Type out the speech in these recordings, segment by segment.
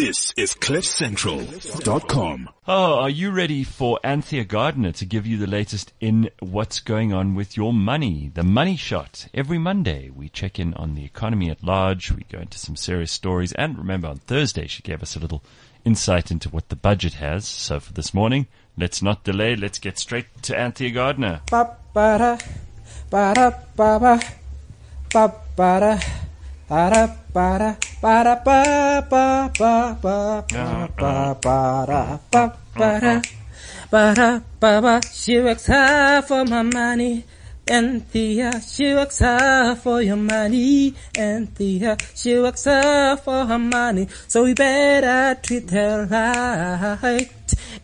This is CliffCentral.com. Oh, are you ready for Anthea Gardner to give you the latest in what's going on with your money? The Money Shot. Every Monday, we check in on the economy at large. We go into some serious stories. And remember, on Thursday, she gave us a little insight into what the budget has. So for this morning, let's not delay. Let's get straight to Anthea Gardner. Ba-ba-da, ba-da-ba-ba, ba-ba-da, ba-da, ba-da, ba-da, ba-ba-ba-ba, ba-ba-ba-da, ba-ba-da, ba-da, ba-ba. She works hard for my money. Anthea, she works hard for your money. Anthea, she works hard for her money. So we better treat her right.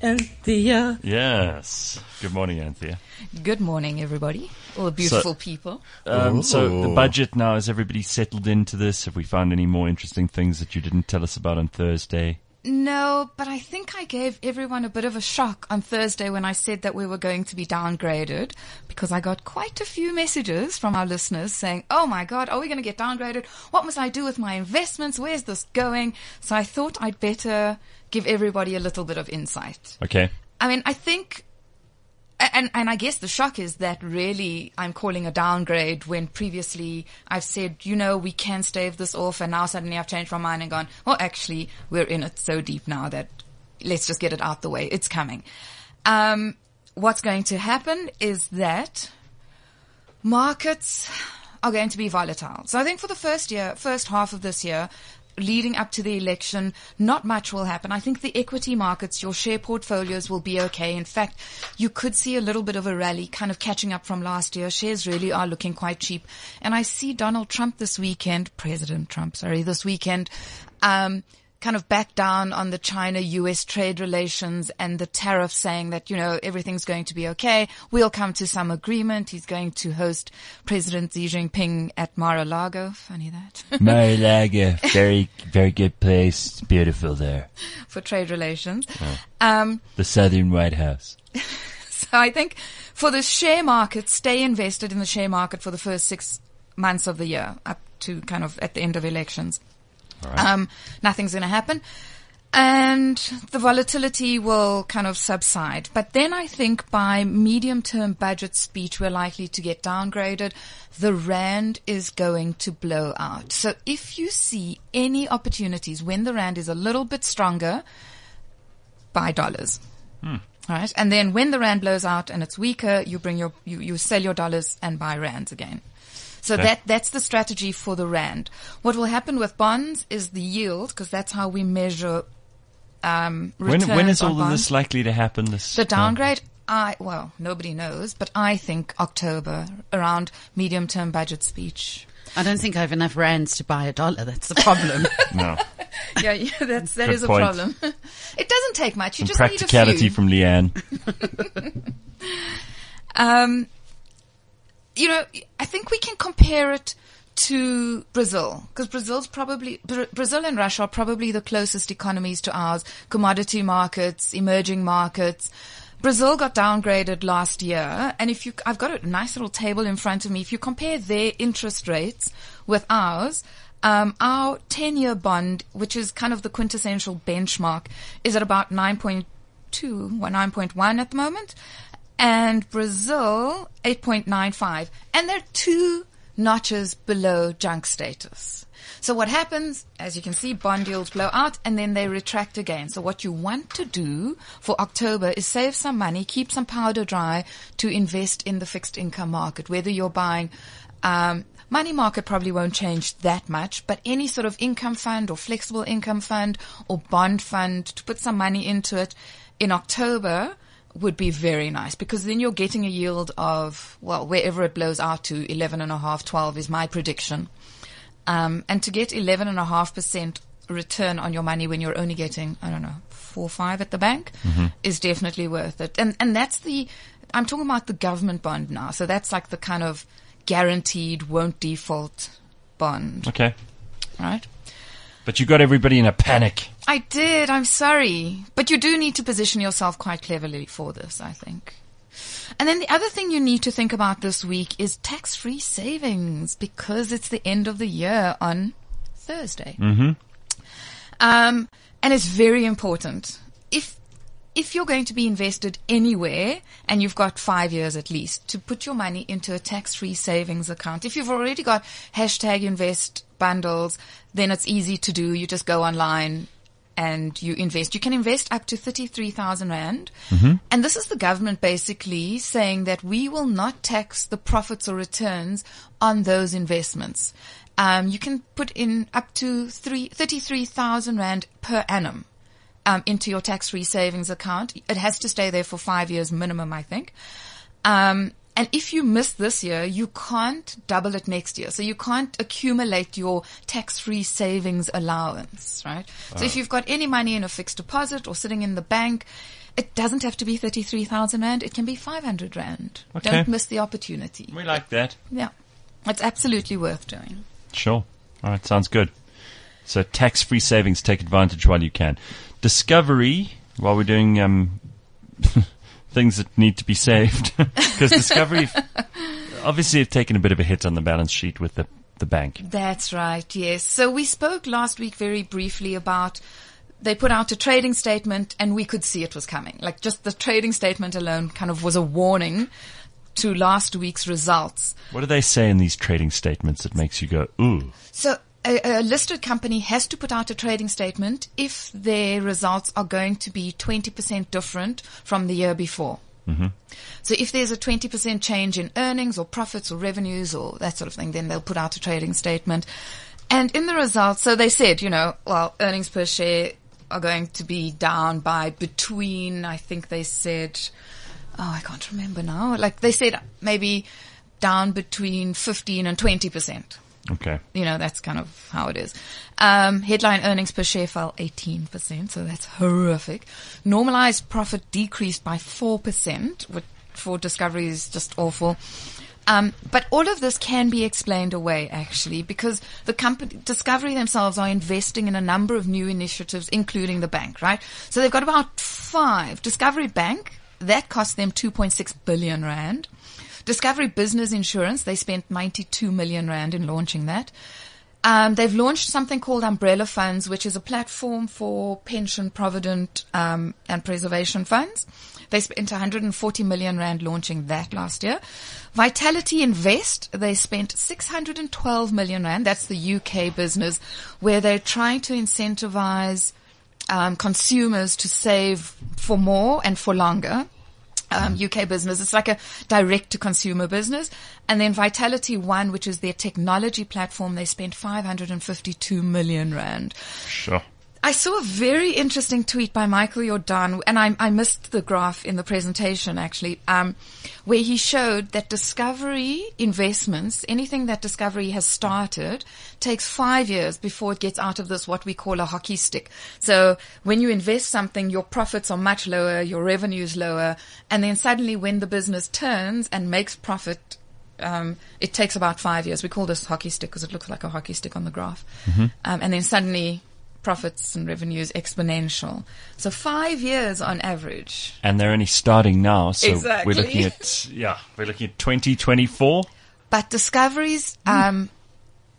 Anthea. Yes. Good morning, Anthea. Good morning, everybody. All the beautiful people. Um, so the budget now, has everybody settled into this? Have we found any more interesting things that you didn't tell us about on Thursday? No, but I think I gave everyone a bit of a shock on Thursday when I said that we were going to be downgraded because I got quite a few messages from our listeners saying, Oh my God, are we going to get downgraded? What must I do with my investments? Where's this going? So I thought I'd better give everybody a little bit of insight. Okay. I mean, I think, and, and I guess the shock is that really I'm calling a downgrade when previously I've said, you know, we can stave this off and now suddenly I've changed my mind and gone, well, actually we're in it so deep now that let's just get it out the way. It's coming. Um, what's going to happen is that markets are going to be volatile. So I think for the first year, first half of this year, leading up to the election, not much will happen. I think the equity markets, your share portfolios will be okay. In fact, you could see a little bit of a rally kind of catching up from last year. Shares really are looking quite cheap. And I see Donald Trump this weekend, President Trump, sorry, this weekend, um, kind of back down on the China-US trade relations and the tariff saying that, you know, everything's going to be okay. We'll come to some agreement. He's going to host President Xi Jinping at Mar-a-Lago. Funny that. Mar-a-Lago, very, very good place. Beautiful there. For trade relations. Um, The Southern White House. so I think for the share market, stay invested in the share market for the first six months of the year up to kind of at the end of elections. Um, nothing's going to happen. And the volatility will kind of subside. But then I think by medium term budget speech, we're likely to get downgraded. The Rand is going to blow out. So if you see any opportunities when the Rand is a little bit stronger, buy dollars. All right. And then when the Rand blows out and it's weaker, you bring your, you, you sell your dollars and buy Rands again. So Okay. that, that's the strategy for the Rand. What will happen with bonds is the yield, because that's how we measure, um, When, returns when is on all of this likely to happen? This The downgrade, I, well, nobody knows, but I think October around medium term budget speech. I don't think I have enough rands to buy a dollar. That's the problem. No. Yeah, yeah that's, that Good is a point. problem. it doesn't take much. You Some just need a practicality few. from Leanne. Um, you know, I think we can compare it to Brazil because Brazil's probably Brazil and Russia are probably the closest economies to ours. Commodity markets, emerging markets. Brazil got downgraded last year, and if you, I've got a nice little table in front of me. If you compare their interest rates with ours, um, our 10-year bond, which is kind of the quintessential benchmark, is at about 9.2 or 9.1 at the moment and Brazil 8.95 and they're two notches below junk status. So what happens, as you can see, bond yields blow out and then they retract again. So what you want to do for October is save some money, keep some powder dry to invest in the fixed income market, whether you're buying, um, Money market probably won't change that much, but any sort of income fund or flexible income fund or bond fund to put some money into it in October would be very nice because then you're getting a yield of, well, wherever it blows out to 11 and a half, 12 is my prediction. Um, and to get 11.5% return on your money when you're only getting, I don't know, four or five at the bank is definitely worth it. And, and that's the, I'm talking about the government bond now. So that's like the kind of guaranteed won't default bond, Okay. right? But you got everybody in a panic. I did. I'm sorry. But you do need to position yourself quite cleverly for this, I think. And then the other thing you need to think about this week is tax-free savings because it's the end of the year on Thursday. Mm-hmm. Um, and it's very important. If if you're going to be invested anywhere and you've got five years at least to put your money into a tax-free savings account. If you've already got hashtag invest bundles, then it's easy to do. You just go online and you invest. You can invest up to 33,000 Rand. And this is the government basically saying that we will not tax the profits or returns on those investments. Um, you can put in up to three, 33,000 Rand per annum um, into your tax-free savings account. It has to stay there for five years minimum, I think. Um, and if you miss this year, you can't double it next year. So you can't accumulate your tax-free savings allowance, right? So if you've got any money in a fixed deposit or sitting in the bank, it doesn't have to be 33,000 Rand. It can be 500 Rand. Okay. Don't miss the opportunity. We like that. Yeah. It's absolutely worth doing. Sure. All right. Sounds good. So tax-free savings, take advantage while you can. Discovery, while we're doing um, things that need to be saved, because Discovery obviously have taken a bit of a hit on the balance sheet with the the bank. That's right, yes. So we spoke last week very briefly about they put out a trading statement and we could see it was coming. Like just the trading statement alone kind of was a warning to last week's results. What do they say in these trading statements that makes you go, ooh? So a, a listed company has to put out a trading statement if their results are going to be 20% different from the year before. Mm-hmm. So if there's a 20% change in earnings or profits or revenues or that sort of thing, then they'll put out a trading statement. And in the results, so they said, you know, well, earnings per share are going to be down by between, I think they said, oh, I can't remember now. Like they said maybe down between 15 and 20%. Okay. You know, that's kind of how it is. Um, headline earnings per share fell 18%, so that's horrific. Normalized profit decreased by 4%, which for Discovery is just awful. Um, but all of this can be explained away actually because the company, Discovery themselves are investing in a number of new initiatives, including the bank, right? So they've got about five. Discovery Bank, that cost them 2.6 billion rand. Discovery Business Insurance, they spent 92 million rand in launching that. Um, they've launched something called Umbrella Funds, which is a platform for pension, provident, um, and preservation funds. They spent 140 million rand launching that last year. Vitality Invest, they spent 612 million rand. That's the UK business where they're trying to incentivize um, consumers to save for more and for longer um, UK business. It's like a direct to consumer business. And then Vitality One, which is their technology platform, they spent 552 million rand. Sure. I saw a very interesting tweet by Michael Jordaan, and I, I missed the graph in the presentation actually, um, where he showed that Discovery investments, anything that Discovery has started, takes five years before it gets out of this what we call a hockey stick. So when you invest something, your profits are much lower, your revenue is lower, and then suddenly when the business turns and makes profit, um, it takes about five years. We call this hockey stick because it looks like a hockey stick on the graph. Um, and then suddenly profits and revenues exponential. So five years on average. And they're only starting now, so Exactly. we're looking at yeah, we're looking at 2024. But Discovery's um,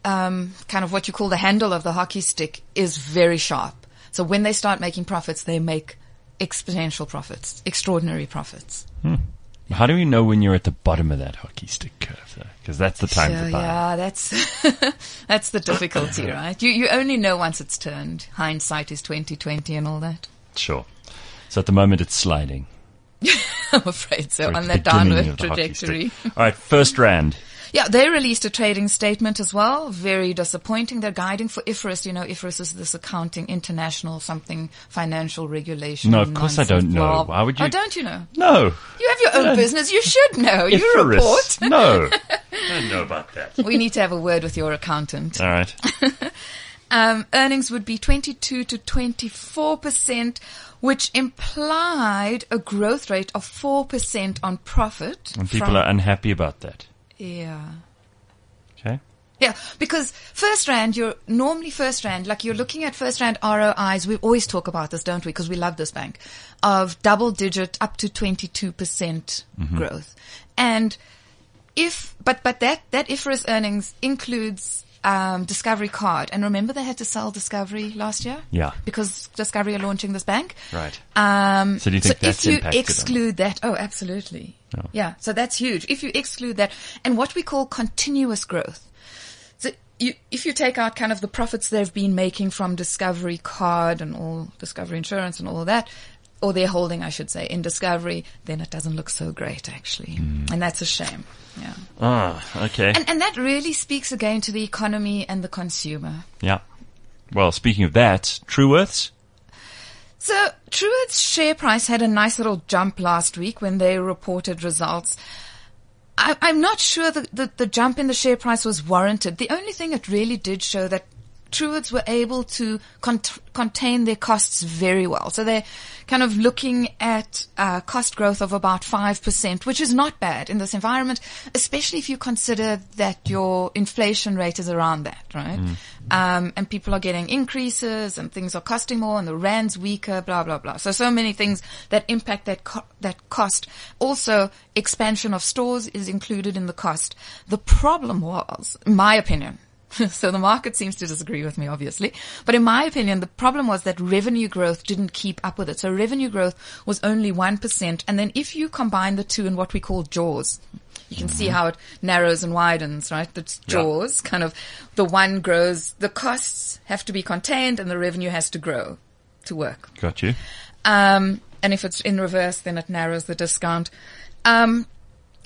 um, kind of what you call the handle of the hockey stick is very sharp. So when they start making profits, they make exponential profits, extraordinary profits. How do we know when you're at the bottom of that hockey stick curve, though? Because that's the time So to buy. yeah, that's that's the difficulty, right? You you only know once it's turned. Hindsight is twenty twenty and all that. Sure. So at the moment it's sliding. I'm afraid so at on that downward of the hockey stick. trajectory. All right, FirstRand. Yeah, they released a trading statement as well. Very disappointing. They're guiding for IFRS. You know, IFRS is this accounting international something financial regulation. No, of course I don't know. Well, Why would you- Oh, don't you know? No. You have your own business. You should know. You Icarus. report. No. I don't know about that. We need to have a word with your accountant. All right. Um, earnings would be 22 to 24 percent, which implied a growth rate of 4 percent on profit. And people from- are unhappy about that. Yeah. Okay. Yeah, because first rand, you're normally first rand, like you're looking at first rand ROIs. We always talk about this, don't we? Because we love this bank of double digit up to 22% mm-hmm. growth. And if, but, but that, that IFRS earnings includes, um, Discovery Card, and remember they had to sell Discovery last year. Yeah. because Discovery are launching this bank. Right. Um, So do you think that's if you exclude that, oh, absolutely. Yeah. So that's huge. If you exclude that and what we call continuous growth. So you, if you take out kind of the profits they've been making from Discovery Card and all Discovery Insurance and all of that, or their holding, I should say, in Discovery, then it doesn't look so great actually. And that's a shame. Yeah. Ah, okay. And, and that really speaks again to the economy and the consumer. yeah. Well, speaking of that, Truworths. So Truworth's share price had a nice little jump last week when they reported results. I, I'm not sure that the, the jump in the share price was warranted. The only thing it really did show that Truworths were able to cont- contain their costs very well. So they're kind of looking at uh, cost growth of about 5%, which is not bad in this environment, especially if you consider that your inflation rate is around that, right? Um, and people are getting increases and things are costing more and the rand's weaker, blah, blah, blah. So, so many things that impact that, co- that cost. Also, expansion of stores is included in the cost. The problem was, in my opinion, so the market seems to disagree with me, obviously. But in my opinion, the problem was that revenue growth didn't keep up with it. So revenue growth was only 1%. And then if you combine the two in what we call jaws, you can see how it narrows and widens, right? The jaws kind of, the one grows, the costs have to be contained and the revenue has to grow to work. Got you. Um, and if it's in reverse, then it narrows the discount. Um,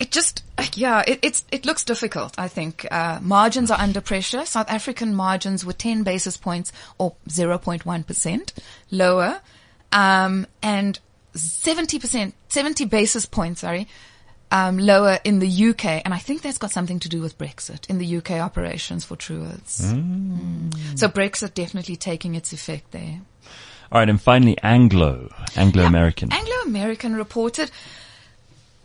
it just, yeah, it, it's, it looks difficult, I think. Uh, margins are under pressure. South African margins were 10 basis points or 0.1% lower. Um, and 70%, 70 basis points, sorry, um, lower in the UK. And I think that's got something to do with Brexit in the UK operations for Truworths. Mm. So Brexit definitely taking its effect there. All right, and finally, Anglo, Anglo American. Anglo American reported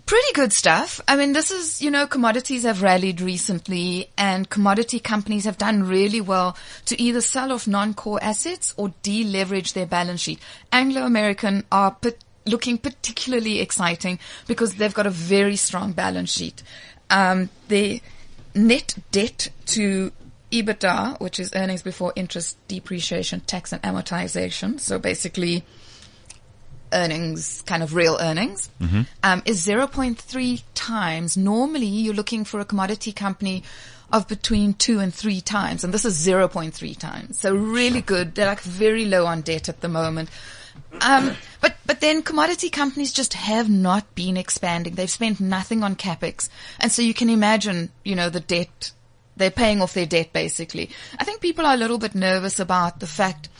pretty good stuff. I mean, this is, you know, commodities have rallied recently and commodity companies have done really well to either sell off non-core assets or deleverage their balance sheet. Anglo American are put, looking particularly exciting because they've got a very strong balance sheet. Um, their net debt to EBITDA, which is earnings before interest, depreciation, tax and amortization. So basically, earnings, kind of real earnings, um, is 0.3 times. Normally, you're looking for a commodity company of between two and three times, and this is 0.3 times. So really good. They're like very low on debt at the moment. Um, but but then commodity companies just have not been expanding. They've spent nothing on capex, and so you can imagine, you know, the debt. They're paying off their debt basically. I think people are a little bit nervous about the fact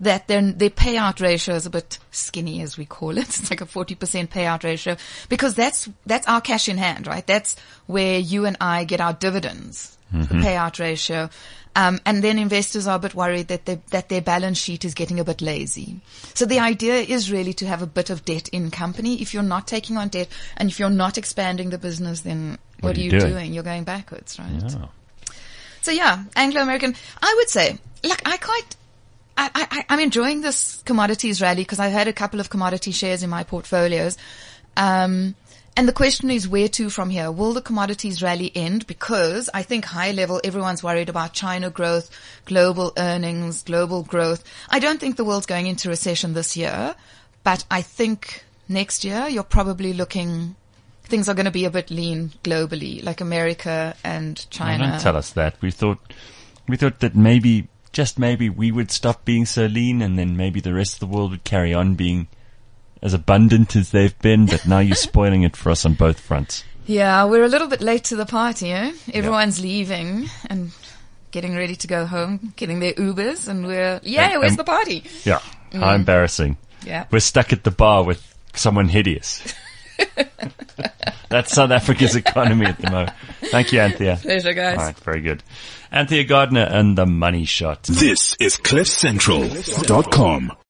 that their their payout ratio is a bit skinny, as we call it. It's like a forty percent payout ratio because that's that's our cash in hand, right? That's where you and I get our dividends. The payout ratio, um, and then investors are a bit worried that they, that their balance sheet is getting a bit lazy. So the idea is really to have a bit of debt in company. If you're not taking on debt and if you're not expanding the business, then what, are are you doing? doing? You're going backwards, right? Oh. So yeah, Anglo American. I would say, look, I quite, I, I, I'm enjoying this commodities rally because I've had a couple of commodity shares in my portfolios. Um, and the question is where to from here? Will the commodities rally end? Because I think high level, everyone's worried about China growth, global earnings, global growth. I don't think the world's going into recession this year, but I think next year you're probably looking, things are going to be a bit lean globally, like America and China. don't tell us that. We thought, we thought that maybe, just maybe we would stop being so lean and then maybe the rest of the world would carry on being as abundant as they've been, but now you're spoiling it for us on both fronts. Yeah, we're a little bit late to the party, eh? Everyone's leaving and getting ready to go home, getting their Ubers, and we're, yeah, where's the party? Yeah. How embarrassing. Yeah. We're stuck at the bar with someone hideous. That's South Africa's economy at the moment. Thank you, Anthea. Pleasure, guys. All right, very good. Anthea Gardner and the money shot. This is CliffCentral.com.